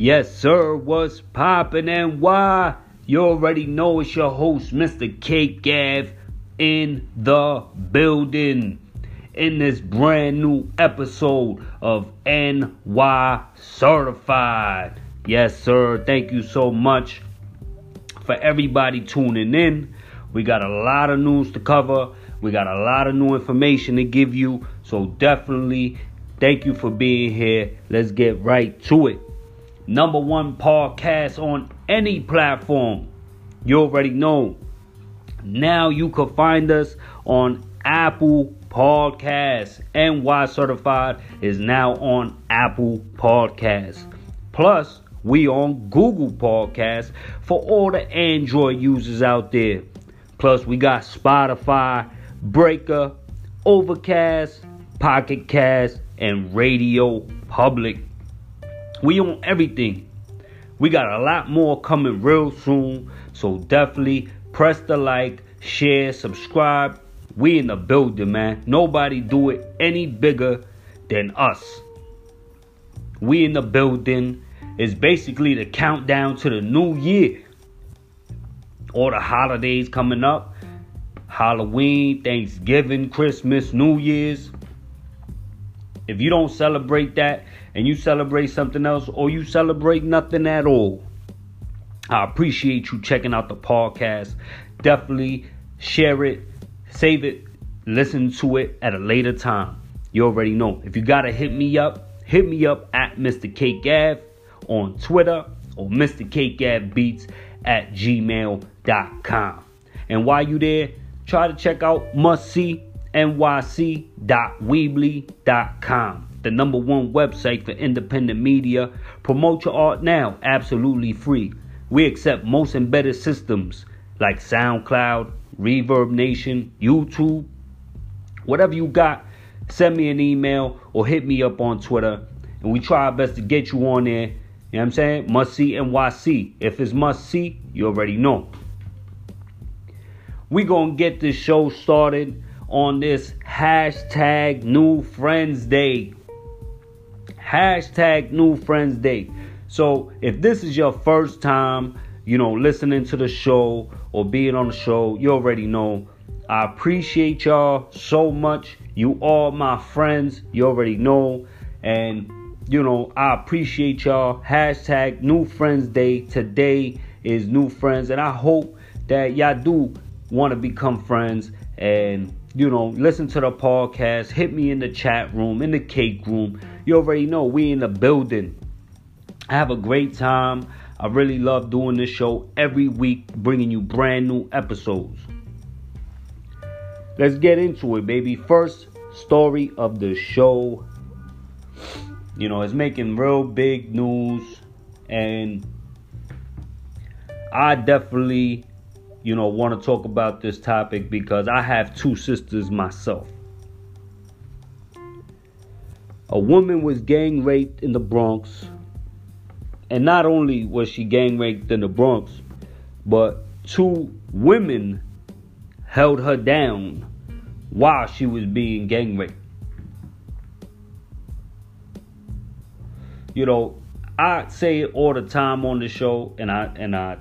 Yes, sir, what's poppin' and why? You already know it's your host, Mr. K Gav, in the building. In this brand new episode of NY Certified. Yes, sir, thank you so much for everybody tuning in. We got a lot of news to cover. We got a lot of new information to give you. So definitely thank you for being here. Let's get right to it number one podcast on any platform. You already know. Now you can find us on Apple Podcasts. NY Certified is now on Apple Podcasts. Plus, we on Google Podcasts for all the Android users out there. Plus, we got Spotify, Breaker, Overcast, Pocket Cast, and Radio Public. We on everything. We got a lot more coming real soon. So definitely press the like, share, subscribe. We in the building, man. Nobody do it any bigger than us. We in the building is basically the countdown to the new year. All the holidays coming up. Halloween, Thanksgiving, Christmas, New Year's. If you don't celebrate that, and you celebrate something else or you celebrate nothing at all, I appreciate you checking out the podcast. Definitely share it, save it, listen to it at a later time. You already know. If you gotta hit me up, hit me up at Mr. K Gav on Twitter or Mr. K Gav Beats at gmail.com. And while you there, try to check out must see nyc.weebly.com the number one website for independent media. Promote your art now, absolutely free. We accept most embedded systems like SoundCloud, Reverb Nation, YouTube, whatever you got. Send me an email or hit me up on Twitter, and we try our best to get you on there. You know what I'm saying? Must see NYC. If it's must see, you already know. We gonna get this show started on this hashtag New Friends Day hashtag New Friends Day. So if this is your first time, you know, listening to the show or being on the show, you already know. I appreciate y'all so much. You all my friends, you already know. And you know, I appreciate y'all. Hashtag New Friends Day. Today is New Friends, and I hope that y'all do want to become friends and you know, listen to the podcast, hit me in the chat room, in the cake room. You already know we in the building. I have a great time. I really love doing this show every week, bringing you brand new episodes. Let's get into it, baby. First story of the show. You know, it's making real big news, and I definitely you know, want to talk about this topic because I have two sisters myself. A woman was gang raped in the Bronx. And not only was she gang raped in the Bronx, but two women held her down while she was being gang raped. You know, I say it all the time on the show, and I and I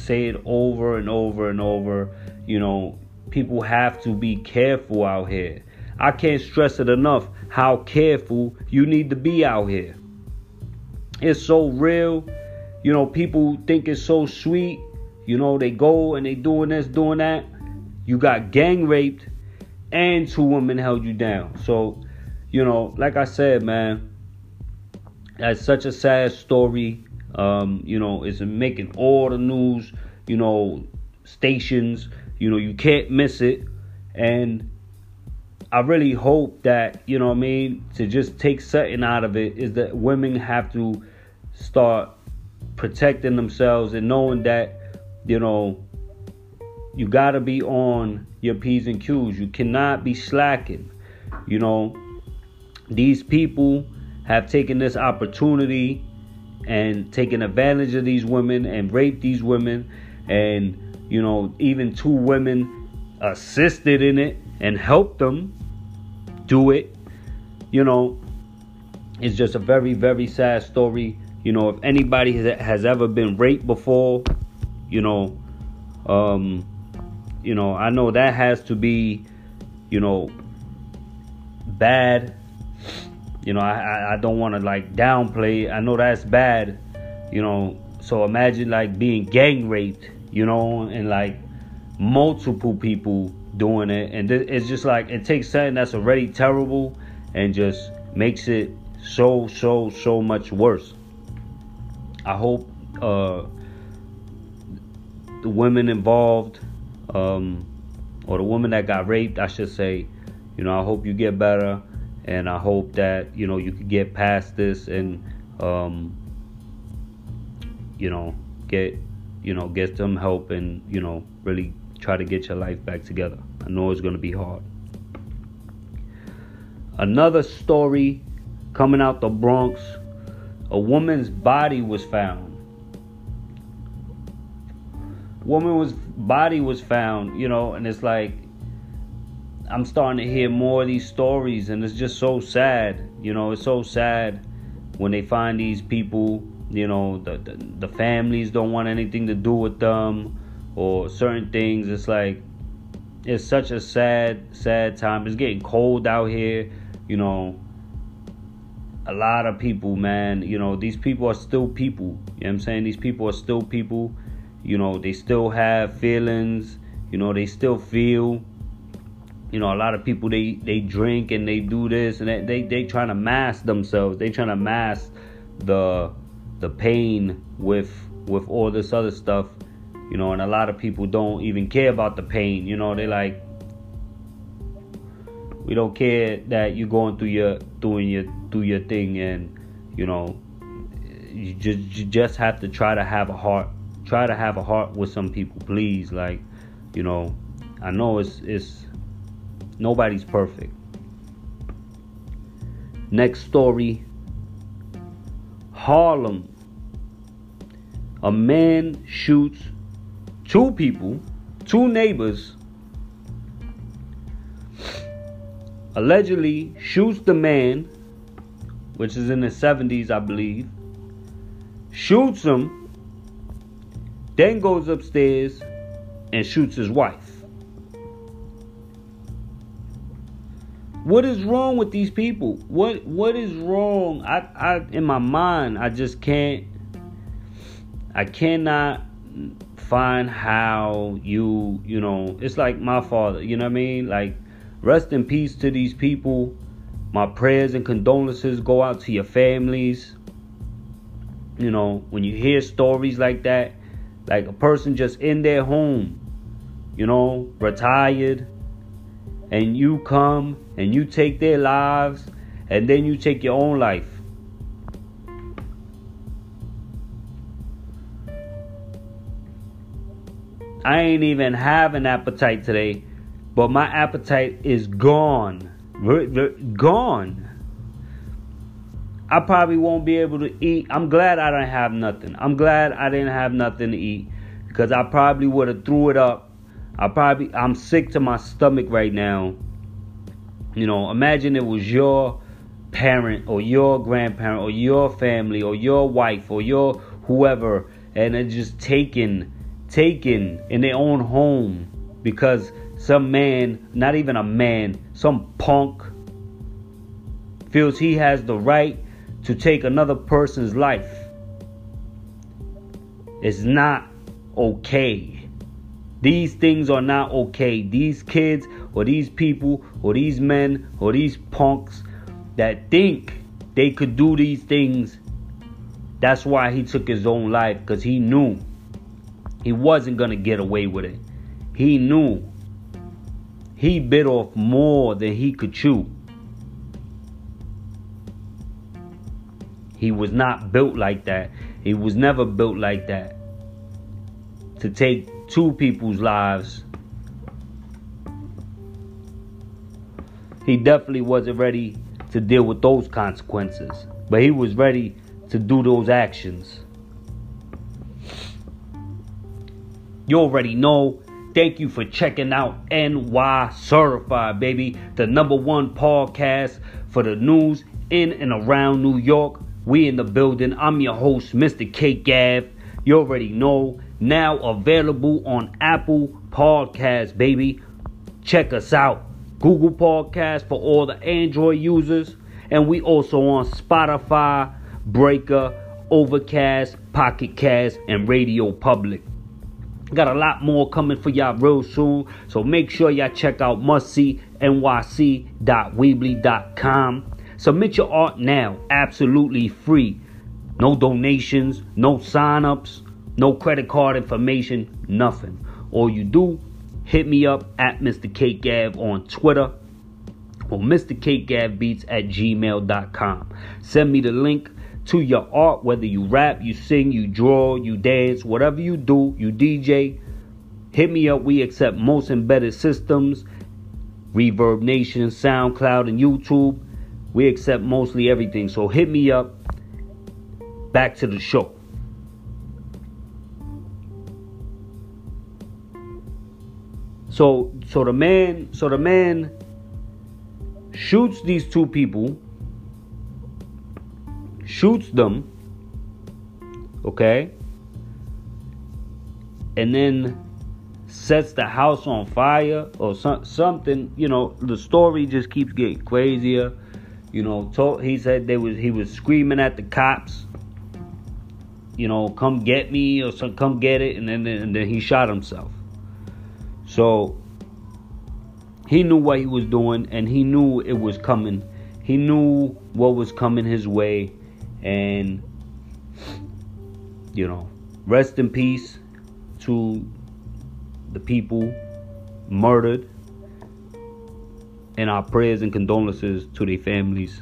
say it over and over and over. You know, people have to be careful out here. I can't stress it enough how careful you need to be out here. It's so real. You know, people think it's so sweet. You know, they go and they doing this, doing that. You got gang raped and two women held you down. So, you know, like I said, man, that's such a sad story. Um, you know, it's making all the news, you know, stations. You know, you can't miss it. And I really hope that, you know what I mean, to just take something out of it is that women have to start protecting themselves and knowing that, you know, you got to be on your P's and Q's. You cannot be slacking. You know, these people have taken this opportunity and taking advantage of these women and raped these women. And you know even two women assisted in it and helped them do it. You know it's just a very very sad story. You know, if anybody has, has ever been raped before, you know, um, you know, I know that has to be, you know, bad. You know, I I don't want to like downplay. I know that's bad. You know, so imagine like being gang raped. You know, and like multiple people doing it, and it's just like it takes something that's already terrible and just makes it so so so much worse. I hope uh, the women involved, um, or the woman that got raped, I should say, you know, I hope you get better, and I hope that you know you can get past this and, um, you know, get, you know, get some help and you know really try to get your life back together. I know it's gonna be hard. Another story coming out the Bronx a woman's body was found. Woman was body was found, you know, and it's like I'm starting to hear more of these stories and it's just so sad. You know, it's so sad when they find these people, you know, the, the, the families don't want anything to do with them or certain things. It's like it's such a sad, sad time. It's getting cold out here, you know a lot of people, man, you know, these people are still people. You know what I'm saying? These people are still people. You know, they still have feelings. You know, they still feel. You know, a lot of people they they drink and they do this and they they, they trying to mask themselves. They trying to mask the the pain with with all this other stuff. You know, and a lot of people don't even care about the pain. You know, they like we don't care that you're going through your doing your do your thing and you know you just you just have to try to have a heart try to have a heart with some people please like you know i know it's it's nobody's perfect. Next story. Harlem. A man shoots two people two neighbors allegedly shoots the man which is in the 70s, I believe, shoots him, then goes upstairs and shoots his wife. What is wrong with these people? What what is wrong? I, I in my mind, I just can't I cannot find how you, you know, it's like my father, you know what I mean? Like rest in peace to these people my prayers and condolences go out to your families. You know, when you hear stories like that, like a person just in their home, you know, retired, and you come and you take their lives, and then you take your own life. I ain't even have an appetite today, but my appetite is gone gone. I probably won't be able to eat. I'm glad I don't have nothing. I'm glad I didn't have nothing to eat because I probably would have threw it up. I probably I'm sick to my stomach right now. You know, imagine it was your parent or your grandparent or your family or your wife or your whoever and it just taken taken in their own home because some man, not even a man, some punk feels he has the right to take another person's life. It's not okay. These things are not okay. These kids or these people or these men or these punks that think they could do these things, that's why he took his own life because he knew he wasn't going to get away with it. He knew he bit off more than he could chew. He was not built like that. He was never built like that. To take two people's lives. He definitely wasn't ready to deal with those consequences. But he was ready to do those actions. You already know Thank you for checking out NY Certified, baby, the number one podcast for the news in and around New York. We in the building. I'm your host, Mr. K Gav. You already know. Now available on Apple Podcasts, baby. Check us out. Google Podcasts for all the Android users. And we also on Spotify, Breaker, Overcast, Pocket Cast, and Radio Public. Got a lot more coming for y'all real soon. So make sure y'all check out mustseenyc.weebly.com. Submit your art now, absolutely free. No donations, no sign-ups, no credit card information, nothing. All you do, hit me up at Mr. K Gav on Twitter or Mr. K Gav Beats at gmail.com. Send me the link to your art, whether you rap, you sing, you draw, you dance, whatever you do, you DJ. Hit me up. We accept most embedded systems, Reverb Nation, SoundCloud, and YouTube. We accept mostly everything. So hit me up. Back to the show. So so the man so the man shoots these two people, shoots them, okay, and then sets the house on fire or some, something. You know, the story just keeps getting crazier. You know, told, he said they was he was screaming at the cops. You know, come get me or some, come get it, and then and then he shot himself. So he knew what he was doing, and he knew it was coming. He knew what was coming his way, and you know, rest in peace to the people murdered and our prayers and condolences to their families.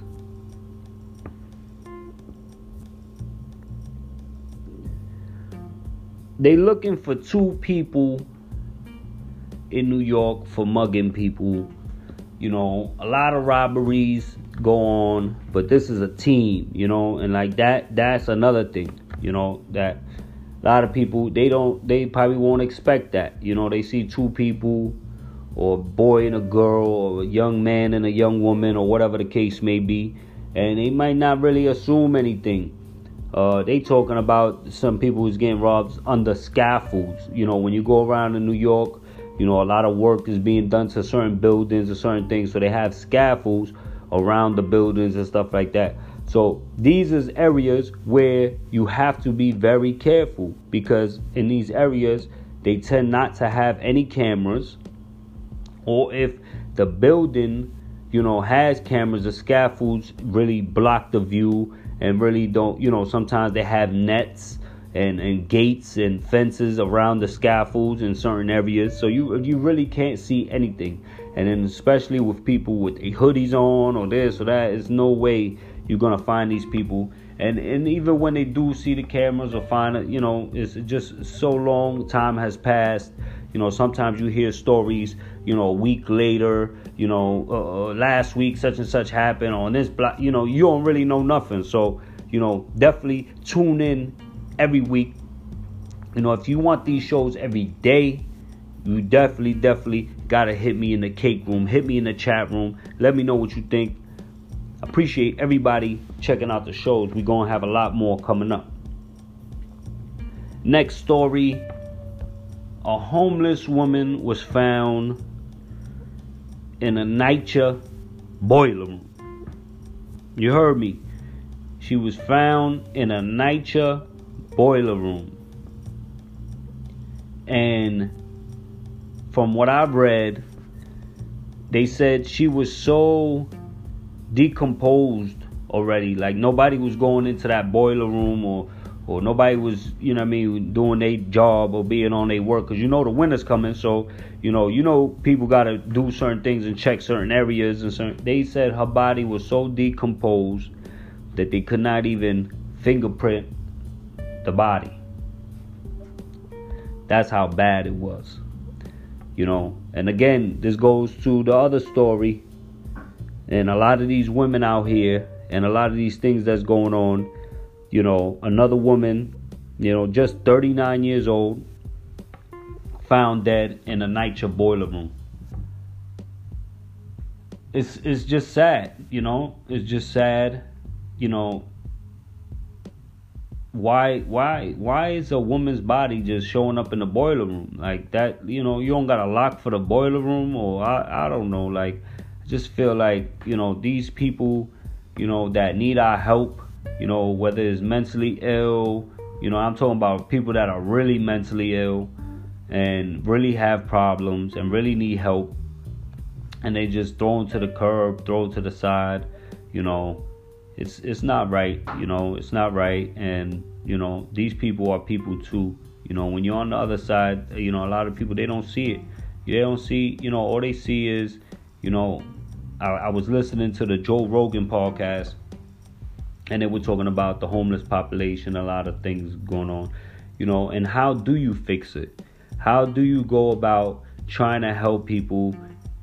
They looking for two people in New York for mugging people. You know, a lot of robberies go on, but this is a team, you know, and like that that's another thing, you know, that a lot of people they don't they probably won't expect that. You know, they see two people or a boy and a girl or a young man and a young woman or whatever the case may be and they might not really assume anything uh, they talking about some people who's getting robbed under scaffolds you know when you go around in new york you know a lot of work is being done to certain buildings or certain things so they have scaffolds around the buildings and stuff like that. So these is areas where you have to be very careful because in these areas they tend not to have any cameras or if the building you know has cameras the scaffolds really block the view and really don't you know sometimes they have nets and, and gates and fences around the scaffolds in certain areas so you you really can't see anything and then especially with people with a hoodies on or this or that there's no way you're gonna find these people and and even when they do see the cameras or find it you know it's just so long time has passed you know, sometimes you hear stories, you know, a week later, you know, uh, uh, last week such and such happened on this block. You know, you don't really know nothing. So, you know, definitely tune in every week. You know, if you want these shows every day, you definitely, definitely gotta hit me in the cake room, hit me in the chat room. Let me know what you think. Appreciate everybody checking out the shows. We're gonna have a lot more coming up. Next story a homeless woman was found in a NYCHA boiler room. You heard me. She was found in a NYCHA boiler room. And from what I've read, they said she was so decomposed already. Like nobody was going into that boiler room or or nobody was, you know I mean, doing their job or being on their work because you know the winter's coming. So, you know, you know people got to do certain things and check certain areas and certain. They said her body was so decomposed that they could not even fingerprint the body. That's how bad it was. You know, and again, this goes to the other story. And a lot of these women out here and a lot of these things that's going on you know, another woman, you know, just 39 years old, found dead in a NYCHA boiler room. It's it's just sad, you know. It's just sad, you know. Why why why is a woman's body just showing up in the boiler room? Like that you know you don't got a lock for the boiler room or i, I don't know. Like i just feel like you know these people you know that need our help you know whether it's mentally ill you know i'm talking about people that are really mentally ill and really have problems and really need help. And they just throw them to the curb throw it to the side you know it's it's not right you know it's not right. And you know these people are people too. You know when you're on the other side you know a lot of people they don't see it. They don't see you know all they see is you know I, I was listening to the joe rogan podcast and they were talking about the homeless population a lot of things going on. You know and how do you fix it? How do you go about trying to help people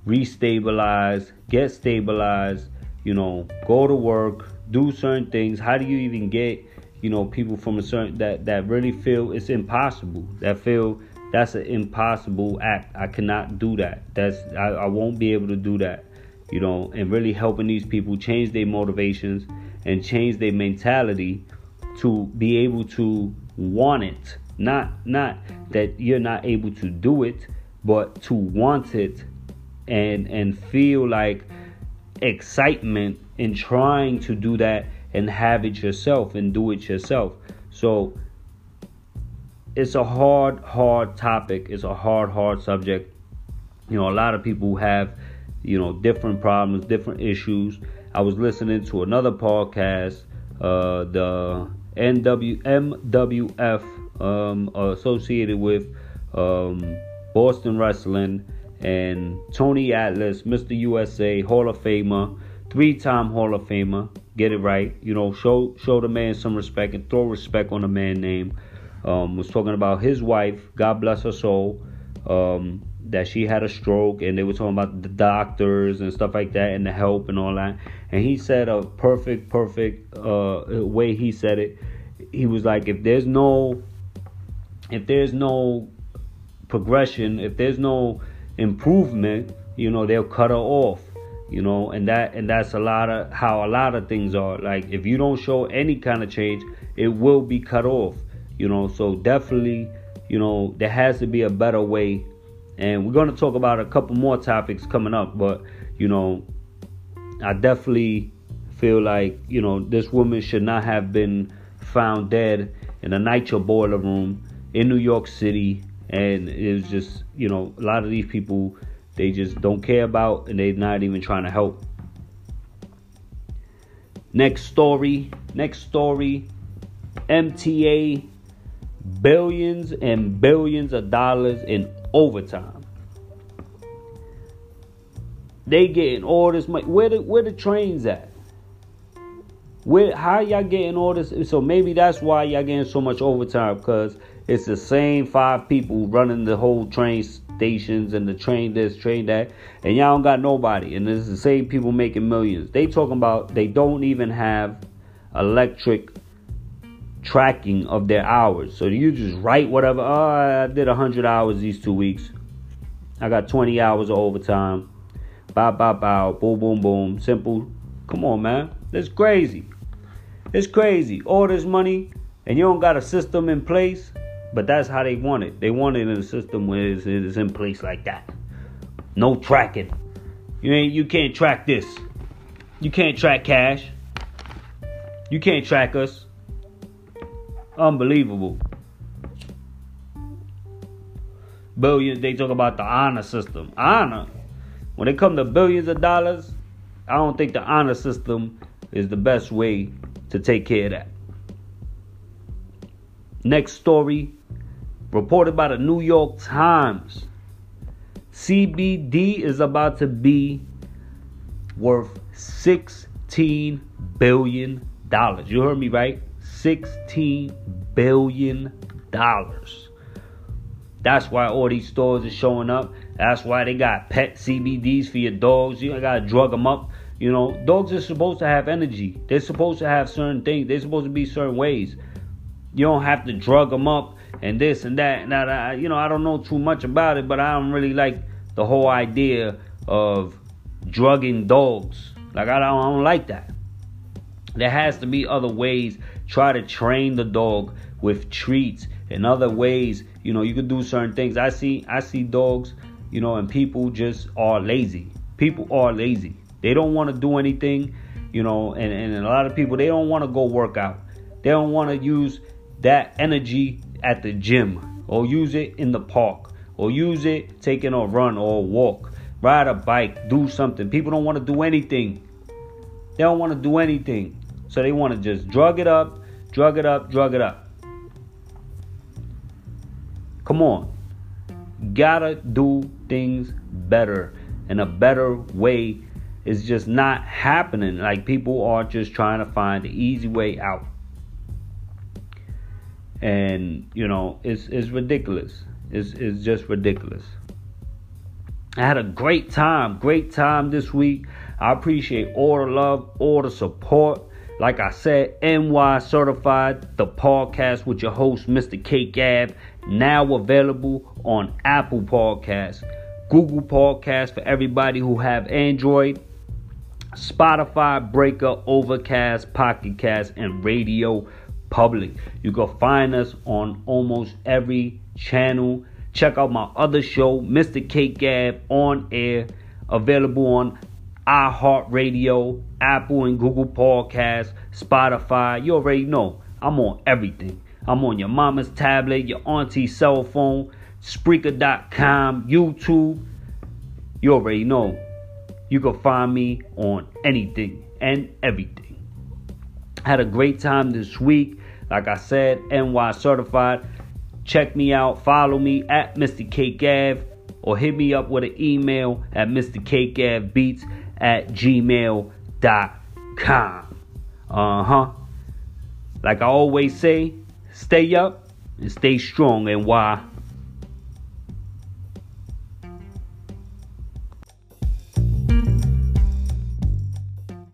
restabilize get stabilized you know go to work do certain things. How do you even get you know people from a certain that that really feel it's impossible that feel that's an impossible act. I cannot do that. That's I, I won't be able to do that you know and really helping these people change their motivations and change their mentality to be able to want it. Not not that you're not able to do it but to want it and and feel like excitement in trying to do that and have it yourself and do it yourself. So it's a hard, hard topic. It's a hard, hard subject. You know, a lot of people have, you know, different problems, different issues. I was listening to another podcast, uh, the NW MWF um, associated with um, Boston Wrestling and Tony Atlas, Mr. USA, Hall of Famer three-time Hall of Famer. Get it right. You know, show show the man some respect and throw respect on the man name. Um, was talking about his wife. God bless her soul. Um, that she had a stroke, and they were talking about the doctors and stuff like that, and the help and all that. And he said a perfect, perfect uh, way he said it. He was like, if there's no, if there's no progression, if there's no improvement, you know, they'll cut her off you know and that and that's a lot of how a lot of things are. Like if you don't show any kind of change it will be cut off you know. So definitely you know there has to be a better way. And we're going to talk about a couple more topics coming up but you know i definitely feel like you know this woman should not have been found dead in a NYCHA boiler room in new york city. And it was just you know a lot of these people they just don't care about and they're not even trying to help. Next story, next story. MTA billions and billions of dollars in overtime. They getting all this money. Where the where the trains at? Where how y'all getting all this? So maybe that's why y'all getting so much overtime because it's the same five people running the whole train stations and the train this, train that, and y'all don't got nobody. And it's the same people making millions. They talking about they don't even have electric tracking of their hours. So you just write whatever. Oh, I did hundred hours these two weeks. I got 20 hours of overtime. Bow, bow, bow. Boom, boom, boom. Simple. Come on, man. That's crazy. It's crazy. All this money and you don't got a system in place. But that's how they want it. They want it in a system where it's, it's in place like that. No tracking. You ain't you can't track this. You can't track cash. You can't track us. Unbelievable. Billions, they talk about the honor system. Honor. When it comes to billions of dollars, I don't think the honor system is the best way to take care of that. Next story reported by the New York Times. CBD is about to be worth 16 billion dollars. You heard me right? 16 billion dollars. That's why all these stores are showing up. That's why they got pet CBDs for your dogs. You gotta drug them up. You know, dogs are supposed to have energy. They're supposed to have certain things. They're supposed to be certain ways. You don't have to drug them up and this and that. Now, I, you know, I don't know too much about it, but I don't really like the whole idea of drugging dogs. Like I don't, I don't like that. There has to be other ways. Try to train the dog with treats and other ways. You know, you can do certain things. I see I see dogs, you know, and people just are lazy. People are lazy. They don't want to do anything, you know, and, and a lot of people they don't want to go work out. They don't want to use that energy at the gym or use it in the park or use it taking a run or a walk, ride a bike, do something. People don't want to do anything. They don't want to do anything. So they want to just drug it up, drug it up, drug it up. Come on. Gotta do things better. And a better way is just not happening. Like people are just trying to find the easy way out. And you know, it's it's ridiculous. It's it's just ridiculous. I had a great time, great time this week. I appreciate all the love, all the support. Like I said, NY Certified, the podcast with your host, Mr. K Gav, now available on Apple Podcasts, Google Podcasts for everybody who have Android, Spotify, Breaker, Overcast, Pocket Cast, and Radio Public. You can find us on almost every channel. Check out my other show, Mr. K Gav, on air, available on iHeartRadio, Apple and Google Podcasts, Spotify. You already know I'm on everything. I'm on your mama's tablet, your auntie's cell phone, Spreaker.com, YouTube. You already know. You can find me on anything and everything. Had a great time this week. Like I said, NY certified. Check me out. Follow me at Mr. K Gav or hit me up with an email at Mr. Beats at gmail.com. Uh huh. Like I always say, stay up and stay strong and why